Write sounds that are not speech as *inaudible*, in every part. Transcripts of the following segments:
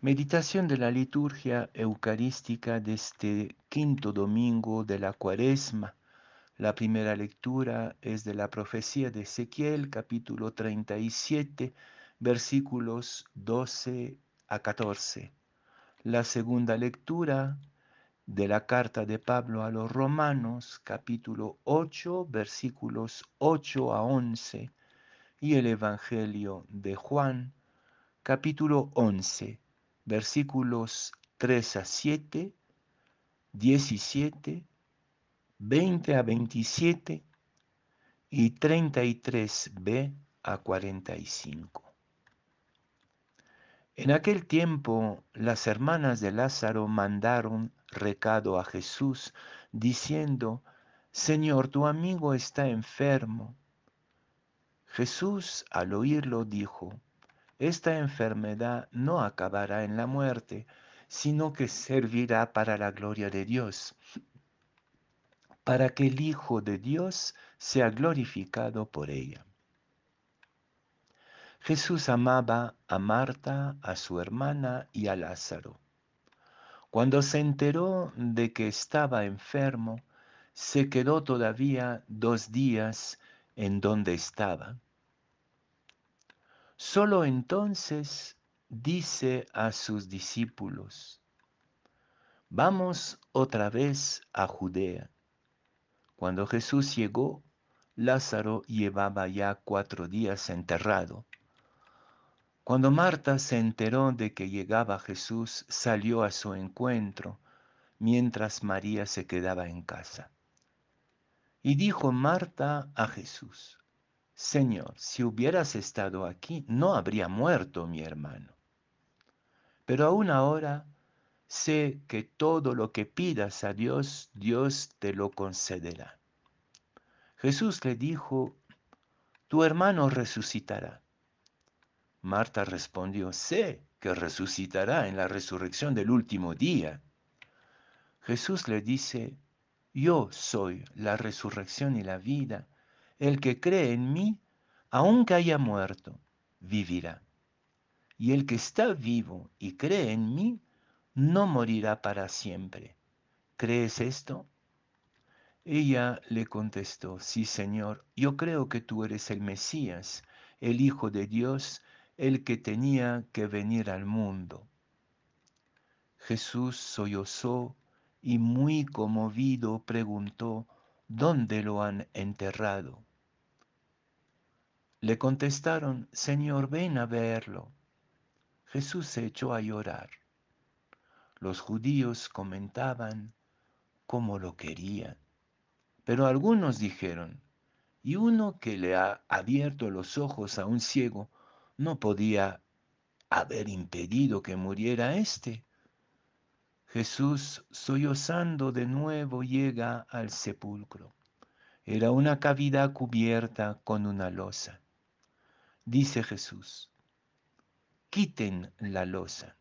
Meditación de la liturgia eucarística de este quinto domingo de la cuaresma. La primera lectura es de la profecía de Ezequiel, capítulo 37, versículos 12 a 14. La segunda lectura de la carta de Pablo a los romanos, capítulo 8, versículos 8 a 11. Y el Evangelio de Juan, capítulo 11 versículos 3 a 7, 17, 20 a 27 y 33b a 45. En aquel tiempo las hermanas de Lázaro mandaron recado a Jesús diciendo, Señor, tu amigo está enfermo. Jesús al oírlo dijo, esta enfermedad no acabará en la muerte, sino que servirá para la gloria de Dios, para que el Hijo de Dios sea glorificado por ella. Jesús amaba a Marta, a su hermana y a Lázaro. Cuando se enteró de que estaba enfermo, se quedó todavía dos días en donde estaba. Solo entonces dice a sus discípulos, vamos otra vez a Judea. Cuando Jesús llegó, Lázaro llevaba ya cuatro días enterrado. Cuando Marta se enteró de que llegaba Jesús, salió a su encuentro, mientras María se quedaba en casa. Y dijo Marta a Jesús, Señor, si hubieras estado aquí, no habría muerto mi hermano. Pero aún ahora sé que todo lo que pidas a Dios, Dios te lo concederá. Jesús le dijo, tu hermano resucitará. Marta respondió, sé que resucitará en la resurrección del último día. Jesús le dice, yo soy la resurrección y la vida. El que cree en mí, aunque haya muerto, vivirá. Y el que está vivo y cree en mí, no morirá para siempre. ¿Crees esto? Ella le contestó, sí Señor, yo creo que tú eres el Mesías, el Hijo de Dios, el que tenía que venir al mundo. Jesús sollozó y muy conmovido preguntó, ¿dónde lo han enterrado? Le contestaron, Señor, ven a verlo. Jesús se echó a llorar. Los judíos comentaban cómo lo querían. Pero algunos dijeron, ¿y uno que le ha abierto los ojos a un ciego no podía haber impedido que muriera éste? Jesús, sollozando de nuevo, llega al sepulcro. Era una cavidad cubierta con una losa dice Jesús, quiten la losa.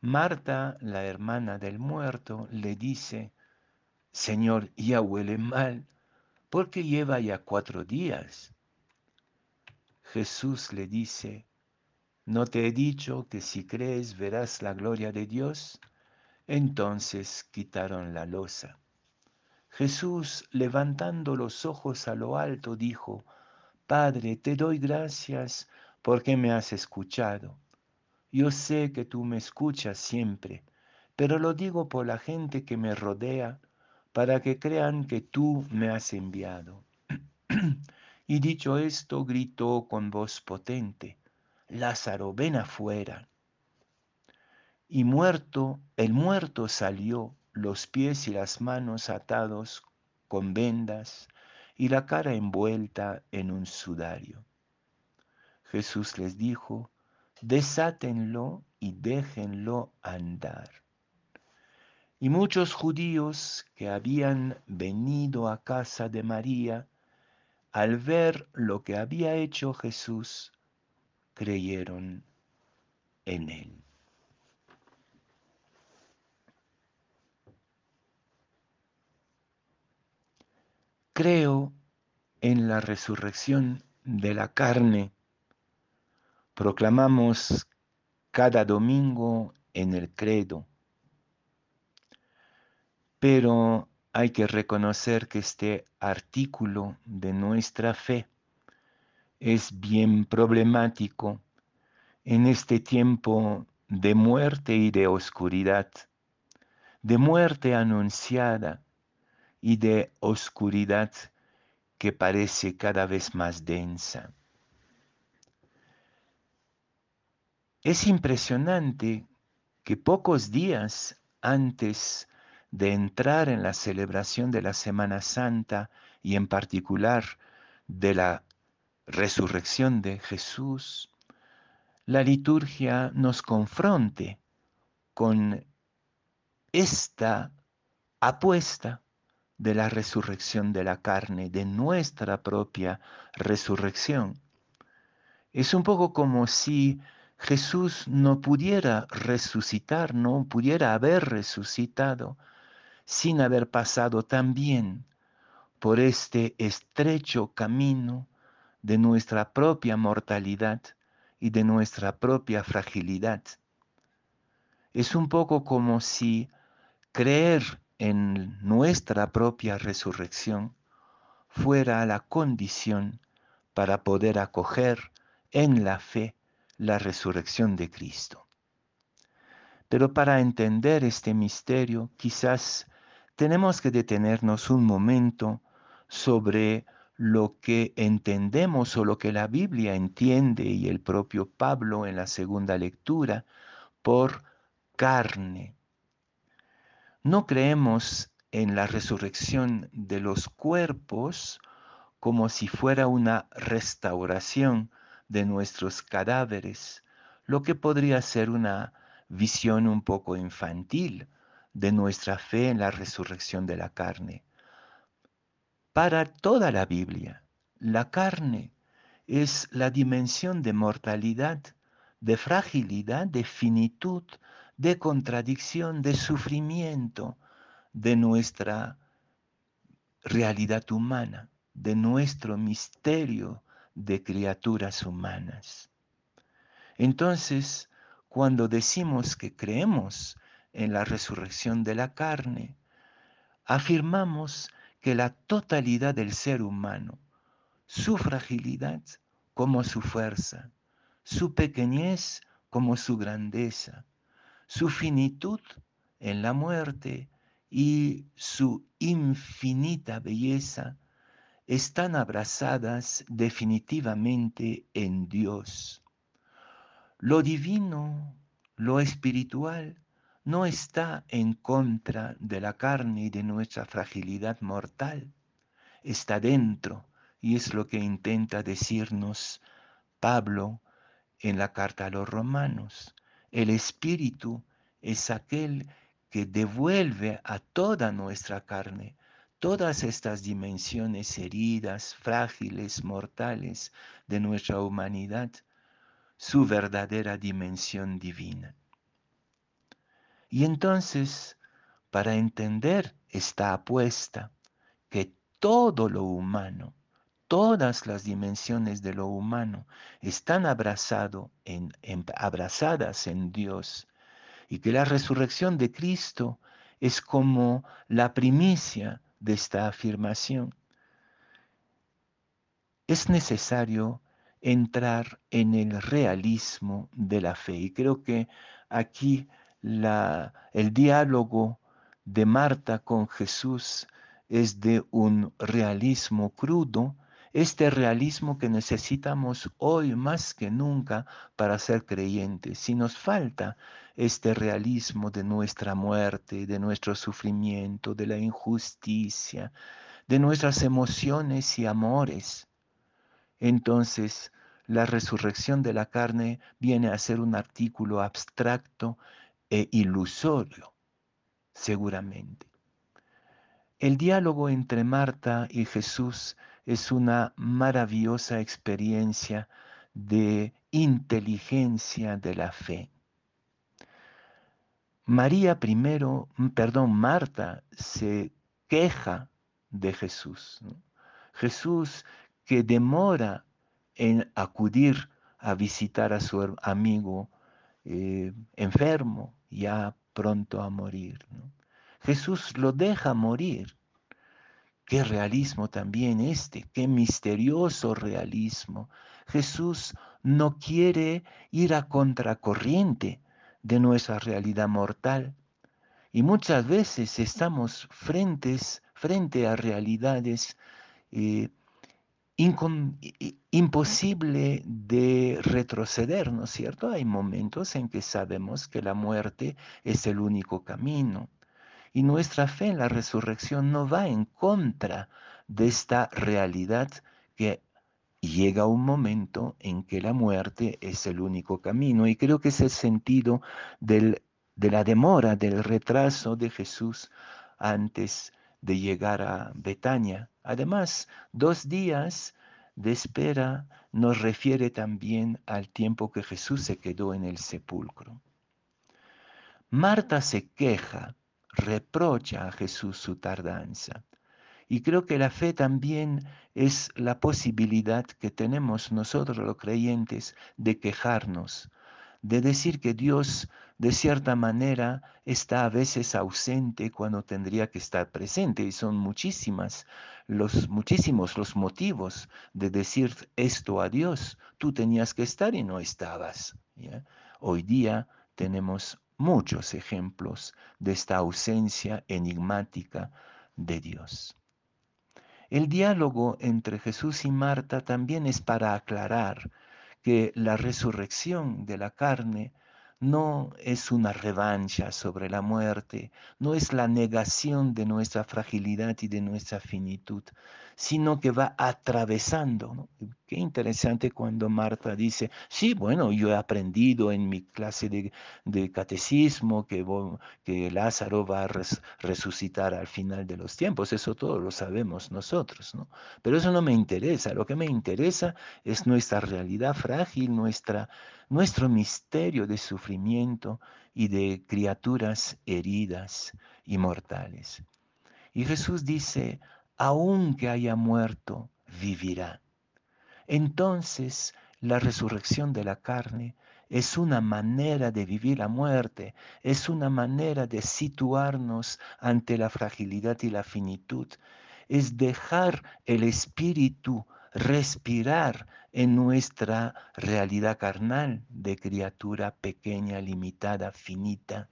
Marta, la hermana del muerto, le dice, Señor, ya huele mal, porque lleva ya cuatro días. Jesús le dice, ¿no te he dicho que si crees verás la gloria de Dios? Entonces quitaron la losa. Jesús, levantando los ojos a lo alto, dijo, Padre, te doy gracias porque me has escuchado. Yo sé que tú me escuchas siempre, pero lo digo por la gente que me rodea, para que crean que tú me has enviado. *clears throat* y dicho esto, gritó con voz potente, Lázaro, ven afuera. Y muerto, el muerto salió, los pies y las manos atados con vendas, y la cara envuelta en un sudario. Jesús les dijo, desátenlo y déjenlo andar. Y muchos judíos que habían venido a casa de María, al ver lo que había hecho Jesús, creyeron en él. Creo en la resurrección de la carne. Proclamamos cada domingo en el credo. Pero hay que reconocer que este artículo de nuestra fe es bien problemático en este tiempo de muerte y de oscuridad, de muerte anunciada y de oscuridad que parece cada vez más densa. Es impresionante que pocos días antes de entrar en la celebración de la Semana Santa y en particular de la resurrección de Jesús, la liturgia nos confronte con esta apuesta de la resurrección de la carne, de nuestra propia resurrección. Es un poco como si Jesús no pudiera resucitar, no pudiera haber resucitado sin haber pasado también por este estrecho camino de nuestra propia mortalidad y de nuestra propia fragilidad. Es un poco como si creer en nuestra propia resurrección fuera la condición para poder acoger en la fe la resurrección de Cristo. Pero para entender este misterio, quizás tenemos que detenernos un momento sobre lo que entendemos o lo que la Biblia entiende y el propio Pablo en la segunda lectura por carne. No creemos en la resurrección de los cuerpos como si fuera una restauración de nuestros cadáveres, lo que podría ser una visión un poco infantil de nuestra fe en la resurrección de la carne. Para toda la Biblia, la carne es la dimensión de mortalidad, de fragilidad, de finitud, de contradicción, de sufrimiento de nuestra realidad humana, de nuestro misterio de criaturas humanas. Entonces, cuando decimos que creemos en la resurrección de la carne, afirmamos que la totalidad del ser humano, su fragilidad como su fuerza, su pequeñez como su grandeza, su finitud en la muerte y su infinita belleza están abrazadas definitivamente en Dios. Lo divino, lo espiritual, no está en contra de la carne y de nuestra fragilidad mortal, está dentro y es lo que intenta decirnos Pablo en la carta a los romanos. El espíritu es aquel que devuelve a toda nuestra carne todas estas dimensiones heridas, frágiles, mortales de nuestra humanidad, su verdadera dimensión divina. Y entonces, para entender esta apuesta, que todo lo humano, todas las dimensiones de lo humano están abrazado en, abrazadas en Dios y que la resurrección de Cristo es como la primicia de esta afirmación. Es necesario entrar en el realismo de la fe y creo que aquí la, el diálogo de Marta con Jesús es de un realismo crudo, este realismo que necesitamos hoy más que nunca para ser creyentes. Si nos falta este realismo de nuestra muerte, de nuestro sufrimiento, de la injusticia, de nuestras emociones y amores. Entonces, la resurrección de la carne viene a ser un artículo abstracto e ilusorio, seguramente. El diálogo entre Marta y Jesús es una maravillosa experiencia de inteligencia de la fe. María primero, mm, perdón, Marta se queja de Jesús. Jesús que demora en acudir a visitar a su amigo eh, enfermo, ya pronto a morir. Jesús lo deja morir. Qué realismo también este, qué misterioso realismo. Jesús no quiere ir a contracorriente de nuestra realidad mortal. Y muchas veces estamos frente a realidades eh, imposible de retroceder, ¿no es cierto? Hay momentos en que sabemos que la muerte es el único camino. Y nuestra fe en la resurrección no va en contra de esta realidad que llega un momento en que la muerte es el único camino. Y creo que es el sentido del, de la demora, del retraso de Jesús antes de llegar a Betania. Además, dos días de espera nos refiere también al tiempo que Jesús se quedó en el sepulcro. Marta se queja, reprocha a Jesús su tardanza. Y creo que la fe también es la posibilidad que tenemos nosotros los creyentes de quejarnos, de decir que Dios de cierta manera está a veces ausente cuando tendría que estar presente y son muchísimas los muchísimos los motivos de decir esto a Dios. Tú tenías que estar y no estabas. Hoy día tenemos muchos ejemplos de esta ausencia enigmática de Dios. El diálogo entre Jesús y Marta también es para aclarar que la resurrección de la carne no es una revancha sobre la muerte, no es la negación de nuestra fragilidad y de nuestra finitud, sino que va atravesando. Qué interesante cuando Marta dice, sí, bueno, yo he aprendido en mi clase de, catecismo que, que, Lázaro va a resucitar al final de los tiempos, eso todo lo sabemos nosotros, ¿no? Pero eso no me interesa, lo que me interesa es nuestra realidad frágil, nuestra nuestro misterio de sufrimiento y de criaturas heridas y mortales. Y Jesús dice, aunque haya muerto, vivirá. Entonces, la resurrección de la carne es una manera de vivir la muerte, es una manera de situarnos ante la fragilidad y la finitud, es dejar el espíritu respirar en nuestra realidad carnal de criatura pequeña, limitada, finita.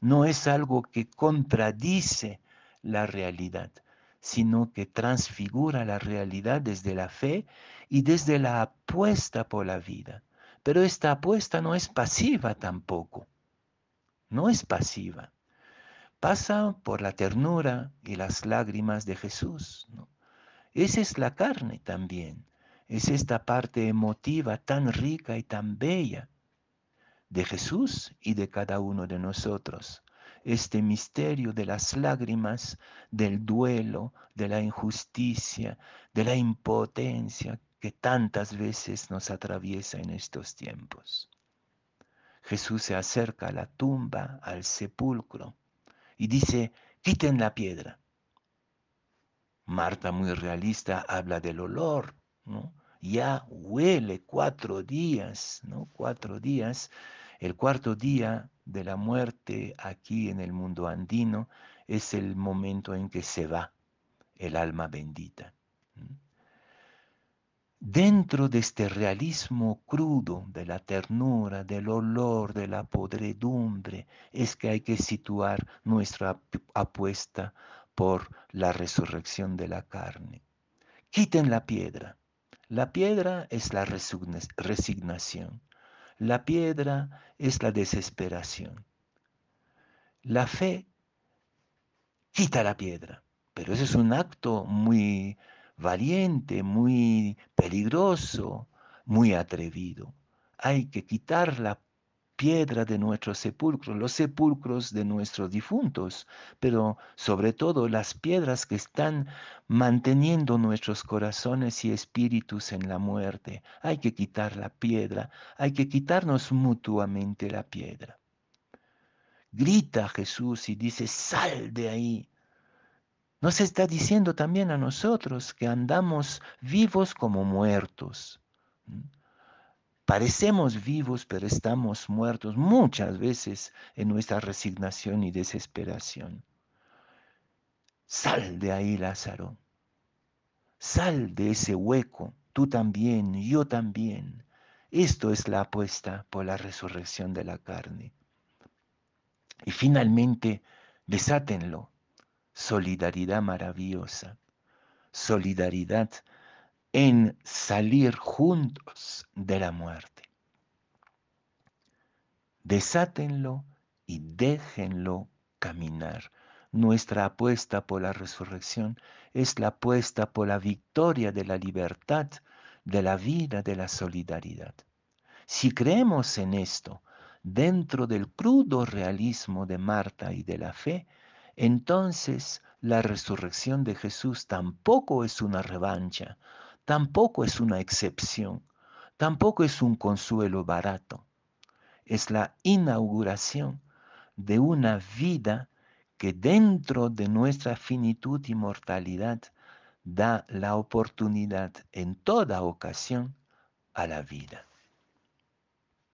No es algo que contradice la realidad, sino que transfigura la realidad desde la fe y desde la apuesta por la vida. Pero esta apuesta no es pasiva tampoco, no es pasiva. Pasa por la ternura y las lágrimas de Jesús. Esa es la carne también. Es esta parte emotiva tan rica y tan bella de Jesús y de cada uno de nosotros. Este misterio de las lágrimas, del duelo, de la injusticia, de la impotencia que tantas veces nos atraviesa en estos tiempos. Jesús se acerca a la tumba, al sepulcro, y dice, quiten la piedra. Marta, muy realista, habla del olor, ¿no? Ya huele cuatro días, ¿no? Cuatro días. El cuarto día de la muerte aquí en el mundo andino es el momento en que se va el alma bendita. Dentro de este realismo crudo de la ternura, del olor, de la podredumbre, es que hay que situar nuestra apuesta por la resurrección de la carne. Quiten la piedra. La piedra es la resignación. La piedra es la desesperación. La fe quita la piedra, pero ese es un acto muy valiente, muy peligroso, muy atrevido. Hay que quitar la piedra de nuestros sepulcros, los sepulcros de nuestros difuntos, pero sobre todo las piedras que están manteniendo nuestros corazones y espíritus en la muerte. Hay que quitar la piedra, hay que quitarnos mutuamente la piedra. Grita Jesús y dice, sal de ahí. Nos está diciendo también a nosotros que andamos vivos como muertos Parecemos vivos, pero estamos muertos muchas veces en nuestra resignación y desesperación. Sal de ahí, Lázaro. Sal de ese hueco, tú también, yo también. Esto es la apuesta por la resurrección de la carne. Y finalmente, desátenlo. Solidaridad maravillosa. Solidaridad en salir juntos de la muerte. Desátenlo y déjenlo caminar. Nuestra apuesta por la resurrección es la apuesta por la victoria de la libertad, de la vida, de la solidaridad. Si creemos en esto, dentro del crudo realismo de Marta y de la fe, entonces la resurrección de Jesús tampoco es una revancha, tampoco es una excepción, tampoco es un consuelo barato. Es la inauguración de una vida que dentro de nuestra finitud y mortalidad da la oportunidad en toda ocasión a la vida.